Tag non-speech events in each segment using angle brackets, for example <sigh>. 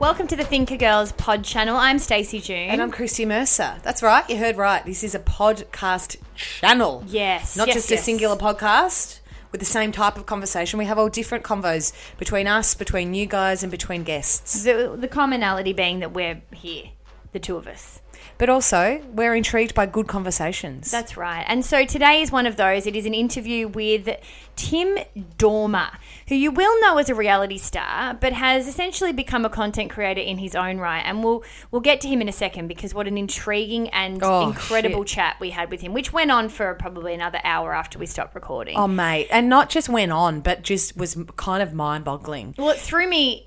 Welcome to the Thinker Girls pod channel. I'm Stacey June. And I'm Christy Mercer. That's right, you heard right. This is a podcast channel. Yes, Not yes, just yes. a singular podcast with the same type of conversation. We have all different convos between us, between you guys, and between guests. the, the commonality being that we're here, the two of us. But also, we're intrigued by good conversations. That's right. And so today is one of those. It is an interview with Tim Dormer, who you will know as a reality star, but has essentially become a content creator in his own right. And we'll we'll get to him in a second because what an intriguing and Oh, incredible shit. chat we had with him, which went on for probably another hour after we stopped recording. Oh, mate. And not just went on, but just was kind of mind boggling. Well, it threw me.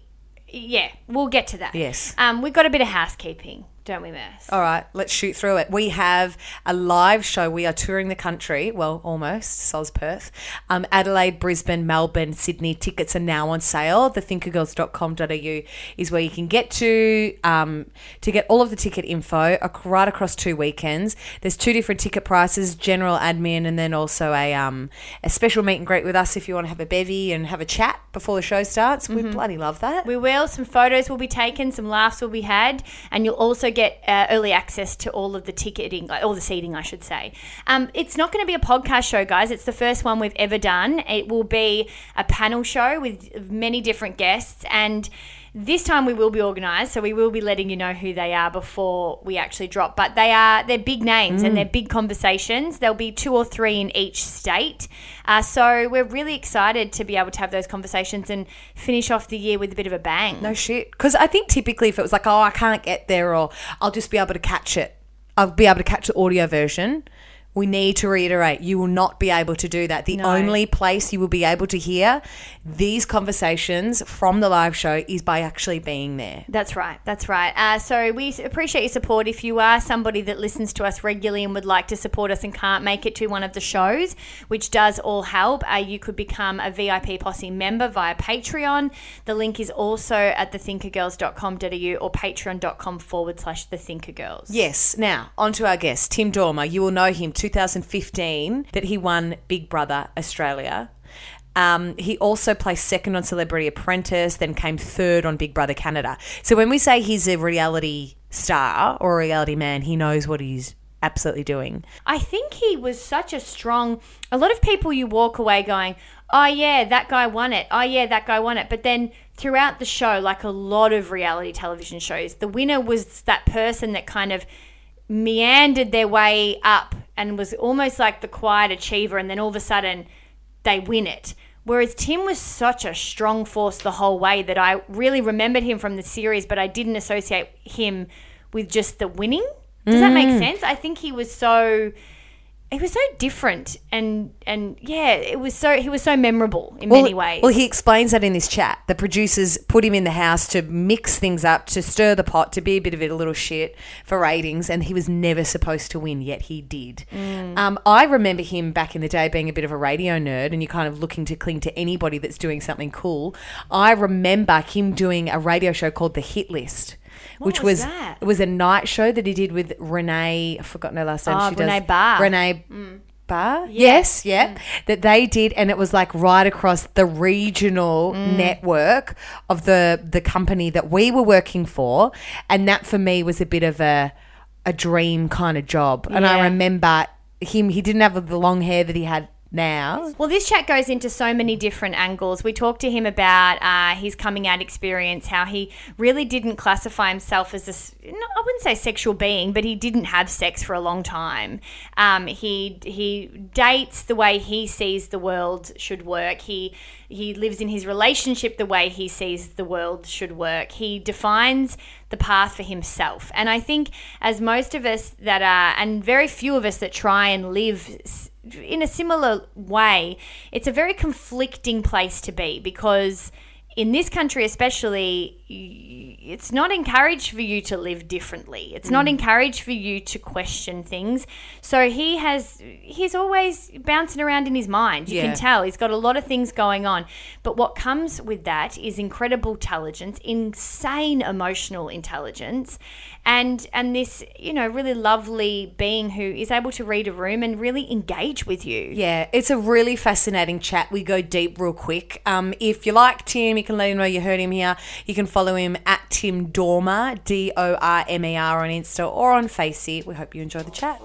Yeah, we'll get to that. Yes. Um, we've got a bit of housekeeping, don't we, miss? All right, let's shoot through it. We have a live show. We are touring the country. Well, almost. Soz Perth. Um, Adelaide, Brisbane, Melbourne, Sydney. Tickets are now on sale. Thethinkergirls.com.au is where you can get to um, to get all of the ticket info ac- right across two weekends. There's two different ticket prices: general admin, and then also a um, a special meet and greet with us if you want to have a bevy and have a chat before the show starts. We bloody love that. We will. Some photos will be taken, some laughs will be had, and you'll also get uh, early access to all of the ticketing, all the seating, I should say. Um, it's not going to be a podcast show, guys. It's the first one we've ever done. It will be a panel show with many different guests, and this time we will be organised, so we will be letting you know who they are before we actually drop. But they are they're big names and they're big conversations. There'll be two or three in each state, uh, so we're really excited to be able to have those conversations and finish off the year with a bit of a bang. No shit. Because I think typically if it was like, oh, I can't get there or I'll just be able to catch it, I'll be able to catch the audio version. We need to reiterate, you will not be able to do that. The No. only place you will be able to hear these conversations from the live show is by actually being there. That's right. That's right. Uh, so we appreciate your support. If you are somebody that listens to us regularly and would like to support us and can't make it to one of the shows, which does all help, uh, you could become a VIP Posse member via Patreon. The link is also at thethinkergirls.com.au or patreon.com forward slash thethinkergirls. Yes. Now, on to our guest, Tim Dormer. You will know him 2015 that he won Big Brother Australia. Um, he also placed second on Celebrity Apprentice, then came third on Big Brother Canada. So when we say he's a reality star or a reality man, he knows what he's absolutely doing. I think he was such a strong. A lot of people you walk away going, "Oh yeah, that guy won it. Oh yeah, that guy won it." But then throughout the show, like a lot of reality television shows, the winner was that person that kind of meandered their way up and was almost like the quiet achiever, and then all of a sudden they win it. Whereas Tim was such a strong force the whole way that I really remembered him from the series, but I didn't associate him with just the winning. Does that make mm. sense? I think he was so he was so different and and yeah, it was so he was so memorable in many ways. Well, he explains that in this chat. The producers put him in the house to mix things up, to stir the pot, to be a bit of a little shit for ratings, and he was never supposed to win, yet he did. Mm. Um, I remember him back in the day being a bit of a radio nerd, and you're kind of looking to cling to anybody that's doing something cool. I remember him doing a radio show called The Hit List. Which was was, that? it was a night show that he did with Renee. I've forgotten her last name. Oh, she Renee does, Bargh. Mm. Renee Bargh? Yes, yeah. That they did and it was like right across the regional Mm. network of the the company that we were working for and that for me was a bit of a a dream kind of job. And I remember him he didn't have the long hair that he had now. Well, this chat goes into so many different angles. We talked to him about uh, his coming out experience, how he really didn't classify himself as a, no, I wouldn't say sexual being, but he didn't have sex for a long time. Um, he he dates the way he sees the world should work. He he lives in his relationship the way he sees the world should work. He defines the path for himself. And I think as most of us that are, and very few of us that try and live in a similar way, it's a very conflicting place to be because in this country, especially, it's not encouraged for you to live differently. It's not encouraged for you to question things. So he has, he's always bouncing around in his mind. You Yeah. can tell he's got a lot of things going on. But what comes with that is incredible intelligence, insane emotional intelligence, and and this you know really lovely being who is able to read a room and really engage with you. Yeah, it's a really fascinating chat. We go deep real quick. Um, if you like Tim, you can let him know you heard him here. You can follow him at Tim Dormer, D O R M E R on Insta or on Facey. We hope you enjoy the chat.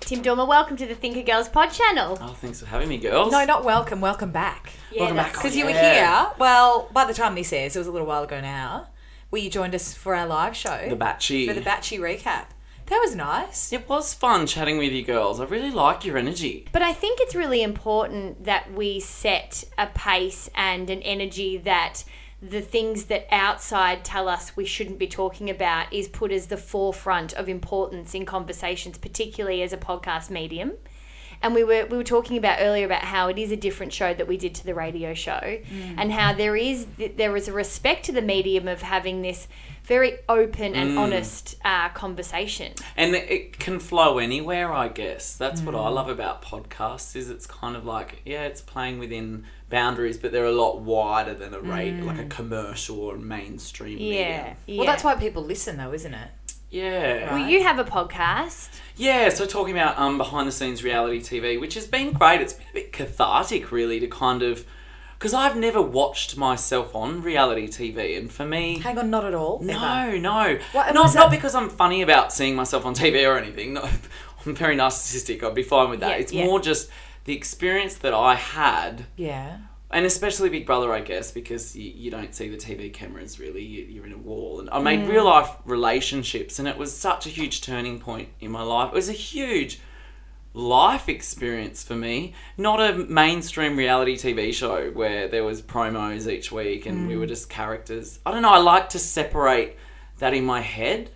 Tim Dormer, welcome to the Thinker Girls Pod channel. Oh, thanks for having me, girls. No, not welcome. Welcome back. Yeah, Welcome back. Because you were Yeah. here. Well, by the time this airs, it was a little while ago now. Where you joined us for our live show. The Batchy. For the Batchy recap. That was nice. It was fun chatting with you girls. I really like your energy. But I think it's really important that we set a pace and an energy that the things that outside tell us we shouldn't be talking about is put as the forefront of importance in conversations, particularly as a podcast medium. And we were we were talking about earlier about how it is a different show that we did to the radio show, and how there is there is a respect to the medium of having this very open and honest uh, conversation. And it- it can flow anywhere, I guess. That's what I Mm. love about podcasts is it's kind of like, yeah, it's playing within boundaries, but they're a lot wider than a rate, like a commercial or mainstream Mm. Yeah, medium. yeah. Well, that's why people listen, though, isn't it? Yeah. Well, you have a podcast. Yeah, so talking about um, behind the scenes reality TV, which has been great. It's been a bit cathartic, really, to kind of. Because I've never watched myself on reality TV, and for me. Hang on, not at all. ever. No, no. What- not, was not because I'm funny about seeing myself on TV or anything. No, <laughs> I'm very narcissistic. I'd be fine with that. Yeah, it's yeah. more just the experience that I had, Yeah. And especially Big Brother, I guess, because you, you don't see the TV cameras really. You, you're in a wall. And I made real life relationships, and it was such a huge turning point in my life. It was a huge life experience for me not a mainstream reality tv show where there was promos each week and we were just characters i don't know i like to separate that in my head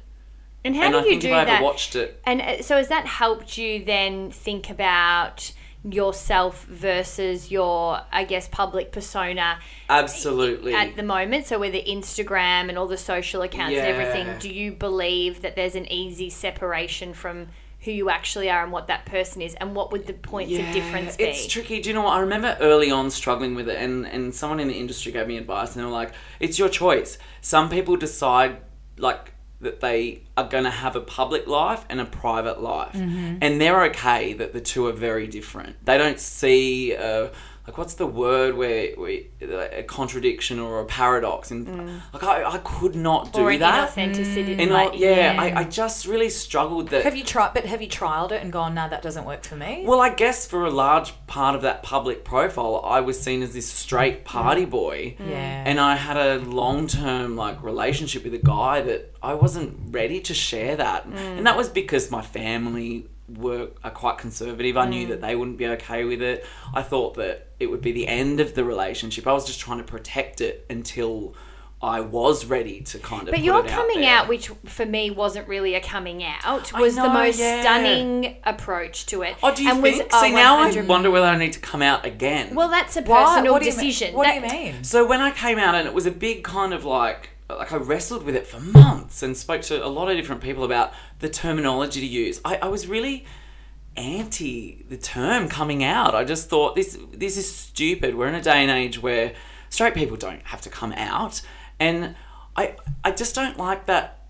And how and do i you think do if i ever that? watched it And uh, so has that helped you then think about yourself versus your, I guess, public persona absolutely at the moment? So with the Instagram and all the social accounts and everything, do you believe that there's an easy separation from who you actually are and what that person is? And what would the points of difference be? It's tricky. Do you know what? I remember early on struggling with it, and, and someone in the industry gave me advice, and they were like, it's your choice. Some people decide, like, that they are going to have a public life and a private life. Mm-hmm. And they're okay that the two are very different. They don't see, uh, like, what's the word where, where a contradiction or a paradox? And, mm. like, I, I could not do Mm. or an that. inauthenticity. Mm. And like, I, yeah, I, I just really struggled that. Have you tried? But have you trialed it and gone? No, that doesn't work for me. Well, I guess for a large part of that public profile, I was seen as this straight mm. party boy. Yeah. And I had a long term like relationship with a guy that I wasn't ready to share that. And that was because my family were are quite conservative. I knew that mm. they wouldn't be okay with it. I thought that it would be the end of the relationship. I was just trying to protect it until I was ready to kind of But your it coming there. out, which for me wasn't really a coming out, was the most yeah. stunning approach to it. Oh, do you and think? Was, See, oh, now I wonder whether I need to come out again. Well, that's a personal What mean- decision. What do you mean? So when I came out and it was a big kind of like like I wrestled with it for months and spoke to a lot of different people about the terminology to use. I, I was really anti the term coming out. I just thought this this is stupid. We're in a day and age where straight people don't have to come out and I I just don't like that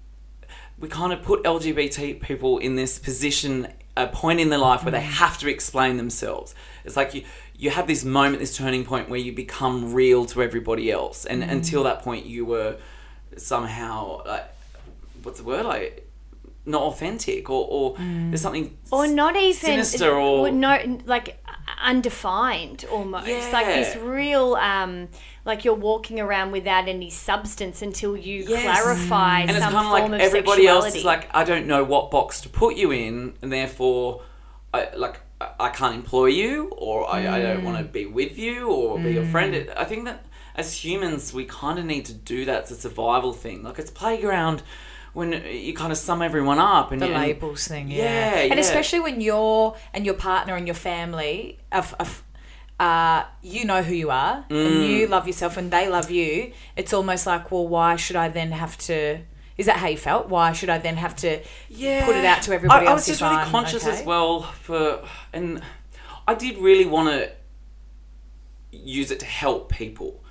we kind of put LGBT people in this position, a point in their life where they mm. have to explain themselves. It's like you you have this moment, this turning point where you become real to everybody else, and mm. until that point, you were somehow like, what's the word? Like not authentic or, or mm. there's something or not even sinister or no like undefined almost. Like this real um like you're walking around without any substance until you Yes. clarify and it's kind of like everybody else is like I don't know what box to put you in and therefore I like I- I can't employ you or I, I don't want to mm. be with you or be your friend. Mm. I think that as humans we kind of need to do that it's a survival thing like it's playground when you kind of sum everyone up and the and- labels thing, yeah. Yeah, and yeah. especially when you're and your partner and your family, of, of, uh, you know who you are Mm. and you love yourself and they love you. It's almost like, well, why should I then have to? Is that how you felt? Why should I then have to yeah. put it out to everybody I, I else? was just really I'm conscious okay? as well for, and I did really want to use it to help people.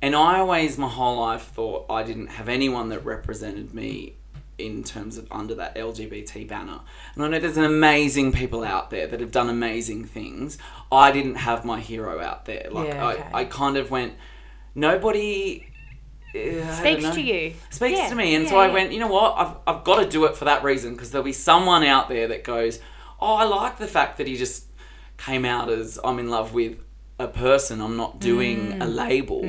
And I always, my whole life, thought I didn't have anyone that represented me in terms of under that LGBT banner. And I know there's an amazing people out there that have done amazing things. I didn't have my hero out there. Like Yeah, okay. I, I kind of went, nobody uh, Speaks to you. Speaks Yeah, to me, and yeah, so I yeah. went. You know what? I've I've got to do it for that reason because there'll be someone out there that goes, "Oh, I like the fact that he just came out as I'm in love with a person. I'm not doing Mm. a label."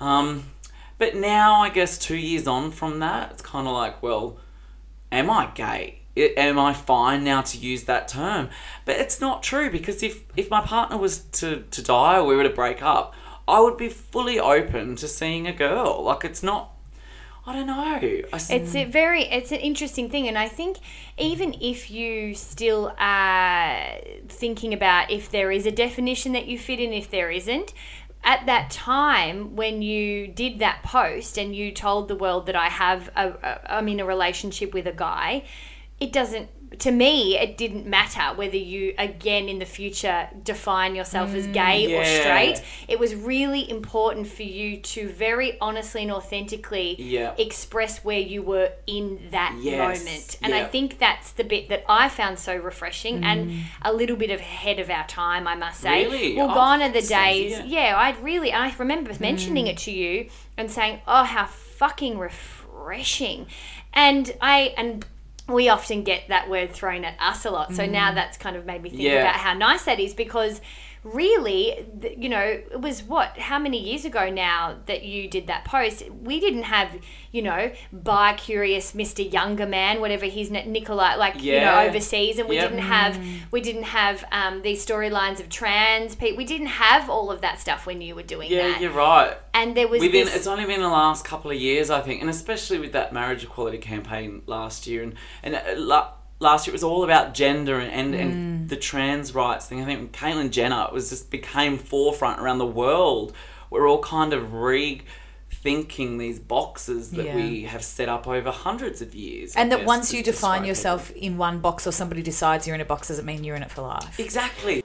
Um, but now, I guess two years on from that, it's kind of like, well, am I gay? Am I fine now to use that term? But it's not true because if if my partner was to to die or we were to break up, I would be fully open to seeing a girl. Like it's not. I don't know. I It's a very it's an interesting thing, and I think even if you still are thinking about if there is a definition that you fit in, if there isn't, at that time when you did that post and you told the world that I have a, a I'm in a relationship with a guy, it doesn't. To me, it didn't matter whether you again in the future define yourself as mm, gay or straight. It was really important for you to very honestly and authentically Yeah. express where you were in that Yes, moment. And I think that's the bit that I found so refreshing and mm. a little bit ahead of our time, I must say. Really? Well, Oh, gone are the days. Yeah, I'd really, I remember mm. mentioning it to you and saying, oh, how fucking refreshing. And I, and we often get that word thrown at us a lot. So now mm. that's kind of made me think Yeah. about how nice that is because really you know it was what how many years ago now that you did that post we didn't have you know bi curious mr younger man whatever his na- nicola like you know overseas and we Yep. didn't have we didn't have um, these storylines of trans people we didn't have all of that stuff when you were doing yeah, that you're right. and there was Within this it's only been the last couple of years, I think, and especially with that marriage equality campaign last year, and and uh, la- last year it was all about gender and and, Mm. and the trans rights thing. I think Caitlyn Jenner it was just became forefront around the world. We're all kind of rethinking these boxes that Yeah. we have set up over hundreds of years. And I that guess, once you define yourself in one box or somebody decides you're in a box doesn't mean you're in it for life. exactly.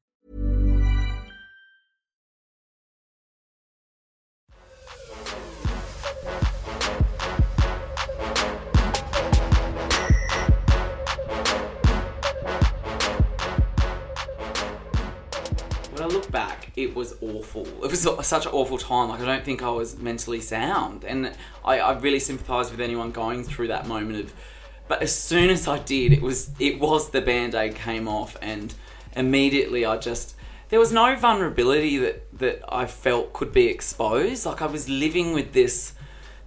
when I look back, it was awful. It was <laughs> such an awful time. Like I don't think I was mentally sound, and I, I really sympathise with anyone going through that moment of. But as soon as I did, it was it was the band aid came off, and immediately I just there was no vulnerability that that I felt could be exposed. Like I was living with this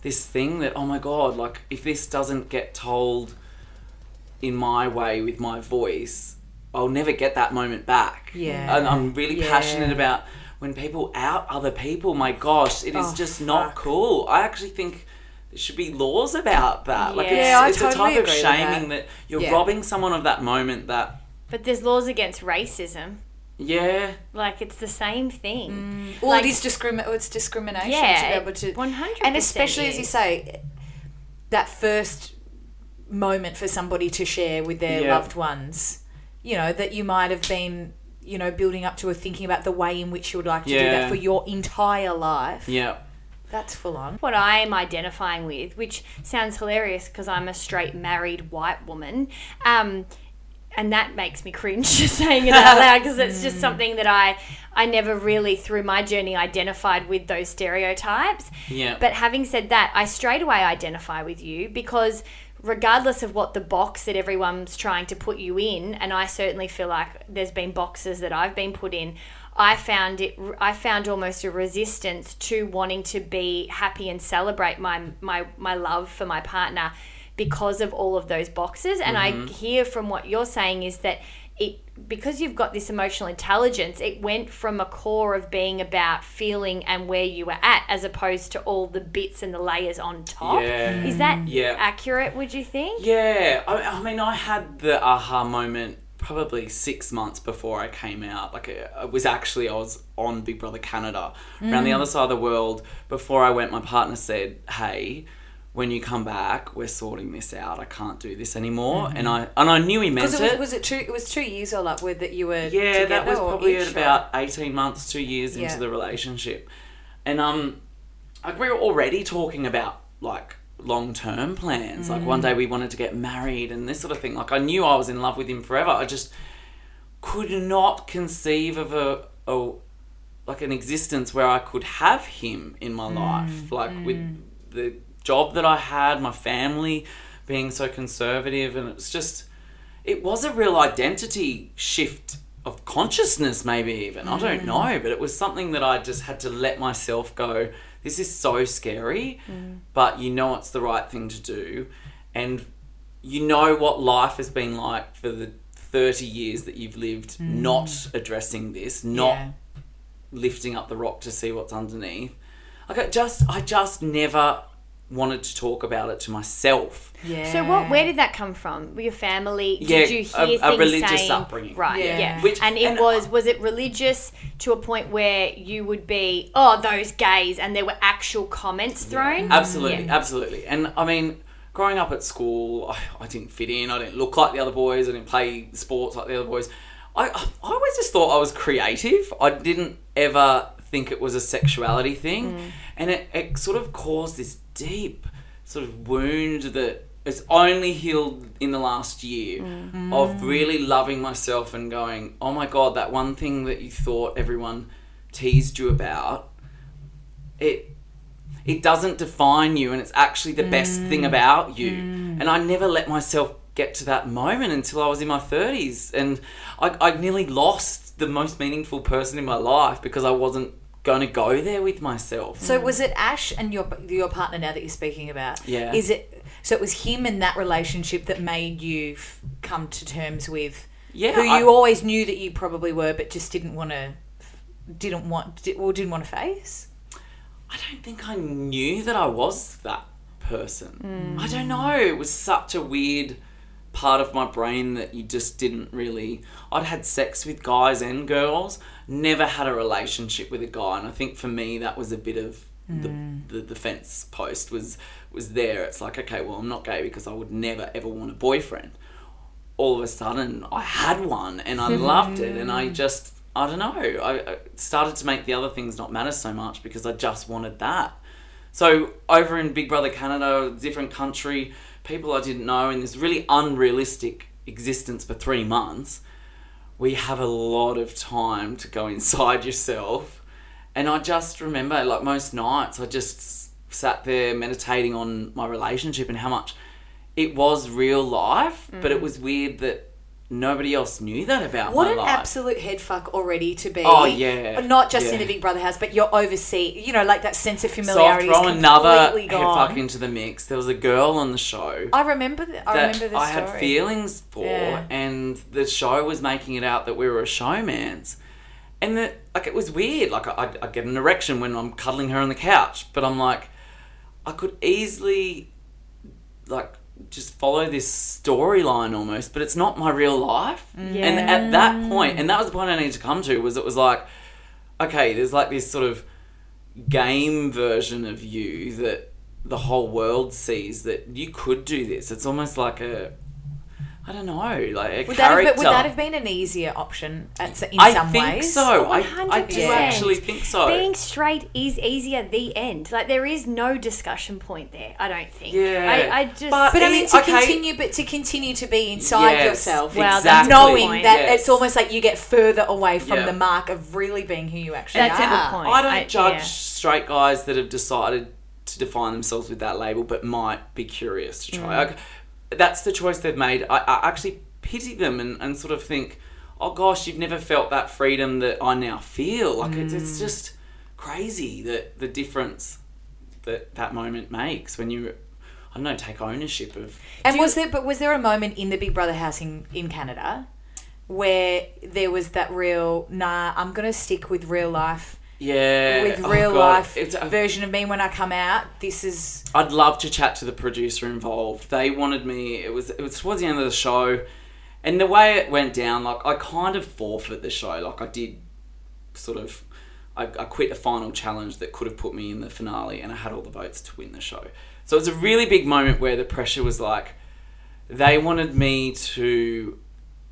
this thing that oh my god, like if this doesn't get told in my way with my voice, I'll never get that moment back. Yeah. And I'm really Yeah. passionate about when people out other people. My gosh, it is Oh, just not cool. I actually think there should be laws about that. Like Yeah, I it's, it's a type of shaming that. that. you're Yeah. robbing someone of that moment that But there's laws against racism. yeah. Like it's the same thing. Mm. Well, Like- it is discrimin- It's discrimination Yeah, to be able to 100% and especially as you say, that first moment for somebody to share with their Yeah. loved ones. You know that you might have been, you know, building up to or thinking about the way in which you would like to do Yeah. that for your entire life. Yeah. That's full on. what I am identifying with, which sounds hilarious because I'm a straight married white woman. Um, and that makes me cringe just <laughs> saying it out loud because it's just something that I I never really through my journey identified with those stereotypes. Yeah. But having said that, I straight away identify with you because regardless of what the box that everyone's trying to put you in, and I certainly feel like there's been boxes that I've been put in. I found it. I found almost a resistance to wanting to be happy and celebrate my my my love for my partner because of all of those boxes. And I mm-hmm. hear from what you're saying is that it because you've got this emotional intelligence, it went from a core of being about feeling and where you were at, as opposed to all the bits and the layers on top. Yeah. Is that Yeah. accurate? Would you think? Yeah, I, I mean, I had the aha moment probably six months before I came out. Like, it it was actually I was on Big Brother Canada, around the mm. other side of the world. Before I went, my partner said, "Hey." When you come back, we're sorting this out. I can't do this anymore, and I and I knew he meant it. it was, was it two? It was two years or like with that you were Yeah, together that was probably each, at or- about eighteen months, two years Yeah. into the relationship, and um, like we were already talking about like long term plans. Like Mm. one day we wanted to get married and this sort of thing. Like I knew I was in love with him forever. I just could not conceive of a, a like an existence where I could have him in Mm, my life. Like with the job that I had, my family being so conservative, and it's just it was a real identity shift of consciousness, maybe even. I Mm. don't know, but it was something that I just had to let myself go. This is so scary, Mm. but you know it's the right thing to do, and you know what life has been like for the 30 years that you've lived not addressing this, not Mm. Yeah. lifting up the rock to see what's underneath. Like I just I just never wanted to talk about it to myself. Yeah. So what? Where did that come from? Your family? Did Yeah, you hear a- a things religious saying, upbringing. Right. Yeah. Yeah. Which- and it and was I- was it religious to a point where you would be oh those gays and there were actual comments thrown? Mm. Absolutely, Yeah. absolutely. And I mean, growing up at school, I, I didn't fit in. I didn't look like the other boys. I didn't play sports like the other boys. I, I always just thought I was creative. I didn't ever think it was a sexuality thing. Mm. And it, it sort of caused this deep sort of wound that it's only healed in the last year mm. of really loving myself and going, oh my God, that one thing that you thought everyone teased you about, it it doesn't define you and it's actually the best thing mm. about you. Mm. And i never let myself get to that moment until i was in my 30s and i, I nearly lost the most meaningful person in my life because i wasn't going to go there with myself So was it Ash and your your partner now that you're speaking about? Yeah. Is it so? It was him and that relationship that made you f- come to terms with Yeah, who I- you always knew that you probably were, but just didn't want to didn't want did, or didn't want to face? I don't think I knew that I was that person. Mm. I don't know. It was such a weird part of my brain that you just didn't really. I'd had sex with guys and girls, never had a relationship with a guy, and I think for me that was a bit of the mm. the defense post was was there. It's like okay, well I'm not gay because I would never ever want a boyfriend. All of a sudden I had one and I <laughs> loved it, and I just I don't know. I, I started to make the other things not matter so much because I just wanted that. So over in Big Brother Canada, different country, people I didn't know in this really unrealistic existence for three months, we have a lot of time to go inside <laughs> yourself. And I just remember, like most nights, I just sat there meditating on my relationship and how much it was real life, but it mm. was weird that nobody else knew that about me. What an life. absolute head fuck already to be. Oh, yeah. Not just in the Big Brother house, but you're overseas. You know, like that sense of familiarity so I'll familiarity throw is another completely head gone. fuck into the mix. There was a girl on the show. I remember. The, I remember the I story. had feelings for, Yeah. and the show was making it out that we were a showmance, and that like it was weird. Like I, I get an erection when I'm cuddling her on the couch, but I'm like, I could easily, like, just follow this storyline almost, but it's not my real life. Mm. And at that point, and that was the point I needed to come to was it was like, okay, there's like this sort of game version of you that the whole world sees that you could do this. It's almost like a, I don't know, like a Would that, have character. been, would that have been an easier option at, s- in I some think ways? so. Oh, I, I do actually think so. Being straight is easy at the end. Like there is no discussion point there. I don't think. Yeah. I, I just. But But I mean, to Okay. continue, but to continue to be inside Yes, yourself, Well, exactly. knowing point. that Yes. it's almost like you get further away from Yeah. the mark of really being who you actually That's a are. good point. I don't I- judge yeah. straight guys that have decided to define themselves with that label, but might be curious to try. Mm. Like, that's the choice they've made. I, I actually pity them and, and sort of think, oh gosh, you've never felt that freedom that I now feel. Like it's, it's mm. just crazy that the difference that that moment makes when you, I don't know, take ownership of. And was there, but was there a moment in the Big Brother house in, in Canada where there was that real, nah, I'm going to stick with real life, Yeah, with oh real God, life It's a, version of me when I come out? This is, I'd love to chat to the producer involved. They wanted me. It was it was towards the end of the show, and the way it went down, like I kind of forfeit the show. Like I did, sort of. I, I quit a final challenge that could have put me in the finale, and I had all the votes to win the show. So it was a really big moment where the pressure was like, they wanted me to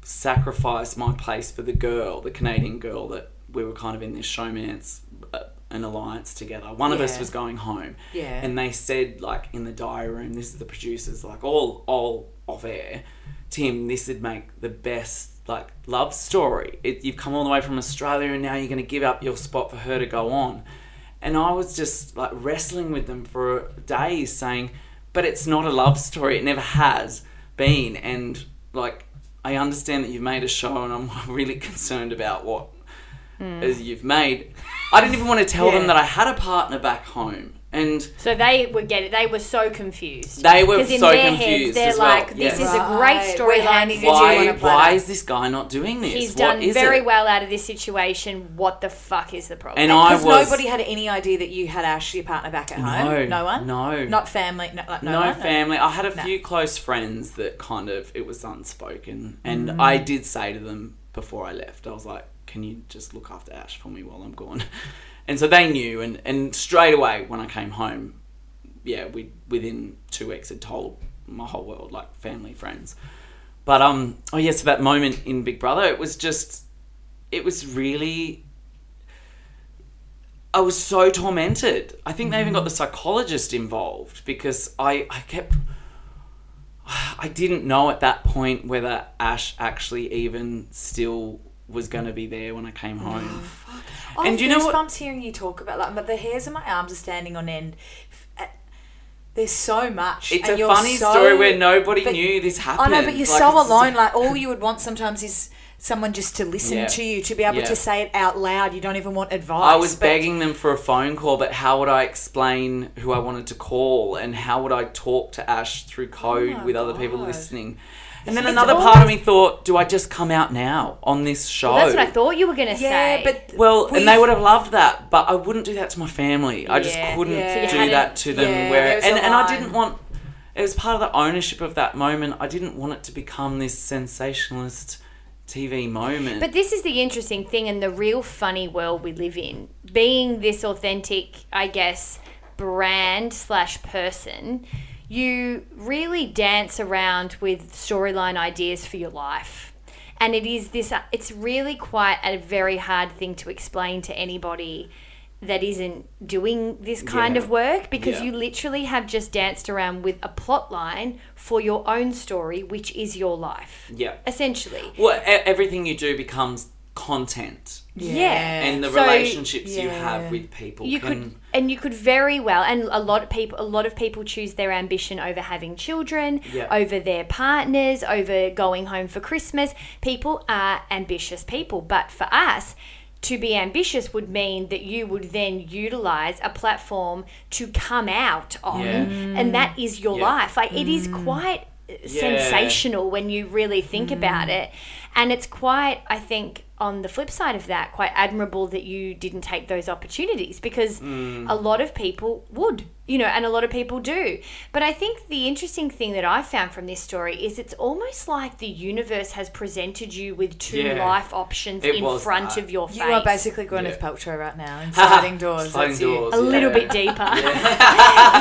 sacrifice my place for the girl, the Canadian girl that we were kind of in this showmance, uh, an alliance together. One of us was going home, Yeah. and they said like in the diary room, this is the producers, like all all off air, Tim, this would make the best like love story. It, you've come all the way from Australia, and now you're going to give up your spot for her to go on. And I was just like wrestling with them for days, saying, "But it's not a love story. It never has been." And like, I understand that you've made a show, and I'm <laughs> really concerned about what Mm. as you've made. I didn't even want to tell them that I had a partner back home, and So they were getting. They were so confused. They were 'Cause in so their confused Heads, they're as well, like, "This yeah. is a great Right, we're storyline handing for it to you why on a you. platter. why is this guy not doing this? He's What done is very it? well out of this situation. What the fuck is the problem?" And I was nobody had any idea that you had Ash, your partner, back at No, home. No one. no. Not family. No, like, no, no, one? family. I had a few close friends that kind of it was unspoken, and mm. I did say to them before I left, I was like, "Can you just look after Ash for me while I'm gone?" <laughs> And so they knew, and and straight away when I came home, yeah, we within two weeks had told my whole world, like family, friends. But um, oh yes, so that moment in Big Brother, it was just, it was really I was so tormented. I think they even got the psychologist involved because I, I kept. <sighs> I didn't know at that point whether Ash actually even still was going to be there when I came home. I And have you know what- goosebumps hearing you talk about that, but the hairs on my arms are standing on end. Uh, There's so much. It's and a funny so- story where nobody but- knew this happened. I know, but you're Like, so alone. Like all you would want sometimes is someone just to listen Yeah. to you, to be able Yeah. to say it out loud. You don't even want advice. I was but- begging them for a phone call, but how would I explain who I wanted to call and how would I talk to Ash through code with other people listening? And then It's another part of me thought, do I just come out now on this show? That's what I thought you were going to Yeah, say. but Well, we've- and they would have loved that, but I wouldn't do that to my family. I just Yeah. couldn't Yeah. So you do hadn't- that to them. yeah, where there and, a and I line. didn't want. It was part of the ownership of that moment. I didn't want it to become this sensationalist TV moment. But this is the interesting thing and the real funny world we live in. Being this authentic, I guess, brand slash person, you really dance around with storyline ideas for your life. And it is this, it's really quite a very hard thing to explain to anybody that isn't doing this kind Yeah. of work because Yeah. you literally have just danced around with a plot line for your own story, which is your life. Yeah. Essentially. well, everything you do becomes content, Yeah. and the So, relationships you have with people you can. could and you could very well and a lot of people a lot of people choose their ambition over having children Yeah. over their partners over going home for christmas people are ambitious people but for us to be ambitious would mean that you would then utilize a platform to come out on Yeah. and that is your Yeah. life like it is mm. quite uh, sensational when you really think about mm. it and it's quite i think on the flip side of that quite admirable that you didn't take those opportunities because a lot of people would you know and a lot of people do but i think the interesting thing that i found from this story is it's almost like the universe has presented you with two Yeah. life options It in front that. of your face You are basically Gwyneth Yeah. Paltrow right now in <laughs> sliding doors. Sliding That's you. doors. a little yeah. bit deeper. <laughs>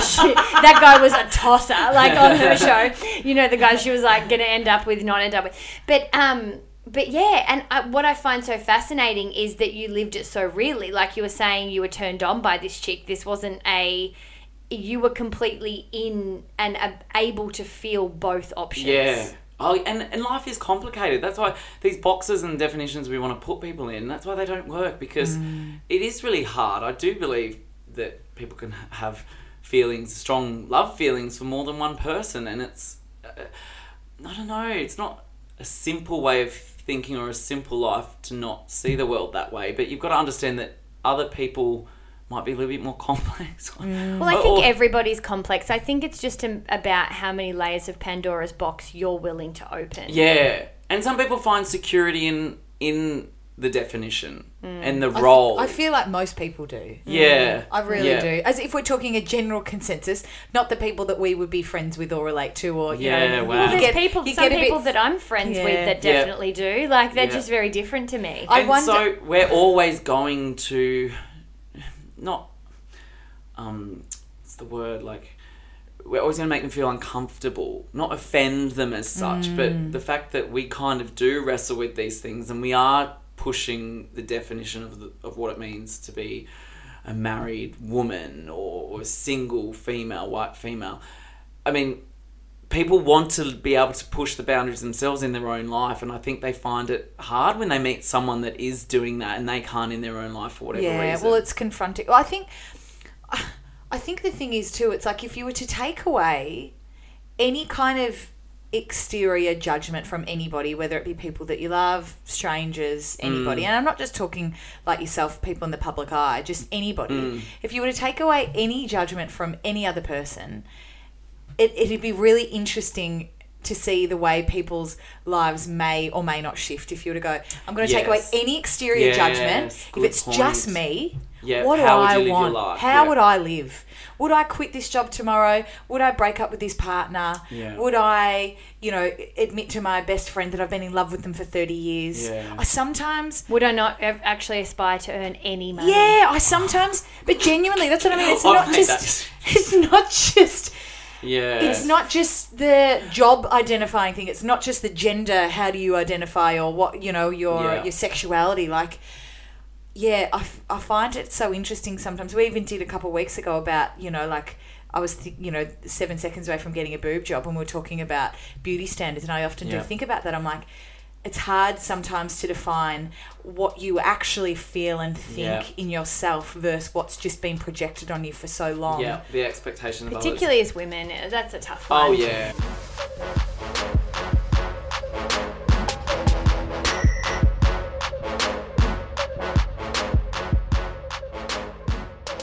Shit, <laughs> that guy was a tosser, like on her show. You know, the guy she was like going to end up with, not end up with. But um, but yeah, and I, what I find so fascinating is that you lived it so really. Like you were saying, you were turned on by this chick. This wasn't a. You were completely in and uh, able to feel both options. Yeah. Oh, and, and life is complicated. That's why these boxes and definitions we want to put people in, that's why they don't work because it is really hard. I do believe that people can have feelings, strong love feelings for more than one person, and it's, uh, I don't know, it's not a simple way of thinking or a simple life to not see the world that way, but you've got to understand that other people might be a little bit more <laughs> complex. Mm. Well, I think everybody's complex. I think it's just about how many layers of Pandora's box you're willing to open. Yeah, and some people find security in in the definition and the role. I feel like most people do. yeah, I really yeah. do. As if we're talking a general consensus, not the people that we would be friends with or relate to, or you Yeah, know, wow. Well, There's get- people, you some get a bit- people that I'm friends with Yeah. that Yeah. definitely do. Like they're Yeah. just very different to me. I and wonder- so we're always going to not um what's the word like we're always going to make them feel uncomfortable not offend them as such Mm. but the fact that we kind of do wrestle with these things and we are pushing the definition of the, of what it means to be a married woman or, or a single female white female i mean people want to be able to push the boundaries themselves in their own life and i think they find it hard when they meet someone that is doing that and they can't in their own life for whatever reason. yeah, reason well, it's confronting. Well, I think, I think the thing is too. It's like if you were to take away any kind of exterior judgment from anybody, whether it be people that you love, strangers, Mm. anybody, and I'm not just talking like yourself, people in the public eye, just anybody. Mm. If you were to take away any judgment from any other person, it, it'd be really interesting to see the way people's lives may or may not shift. If you were to go i'm going to take away any exterior Yes, judgment if it's just me Yeah, what do i you live your want? how Yeah. would i live would i quit this job tomorrow would i break up with this partner Yeah. would i you know admit to my best friend that i've been in love with them for 30 years Yeah. i sometimes Would I not actually aspire to earn any money? yeah i sometimes but genuinely that's what i mean it's I've not just <laughs> it's not just yeah it's not just the job identifying thing. It's not just the gender. How do you identify or what you know your Yeah. your sexuality? Like, yeah, I, f- I find it so interesting. Sometimes we even did a couple of weeks ago about you know like. I was, th- you know, seven seconds away from getting a boob job, and we were talking about beauty standards. And I often Yeah. do think about that. I'm like, it's hard sometimes to define what you actually feel and think Yeah. in yourself versus what's just been projected on you for so long. yeah the expectation of others. Particularly as women, that's a tough oh, one. oh yeah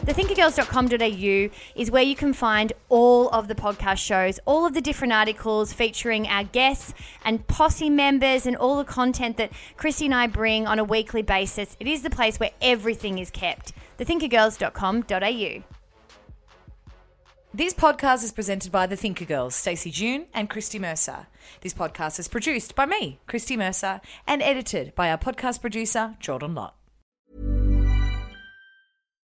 thethinkergirls.com.au is where you can find all of the podcast shows, all of the different articles featuring our guests and posse members and all the content that Christy and I bring on a weekly basis. It is the place where everything is kept. thethinkergirls.com.au. This podcast is presented by the Thinker Girls, Stacey June and Christy Mercer. This podcast is produced by me, Christy Mercer, and edited by our podcast producer, Jordan Lott.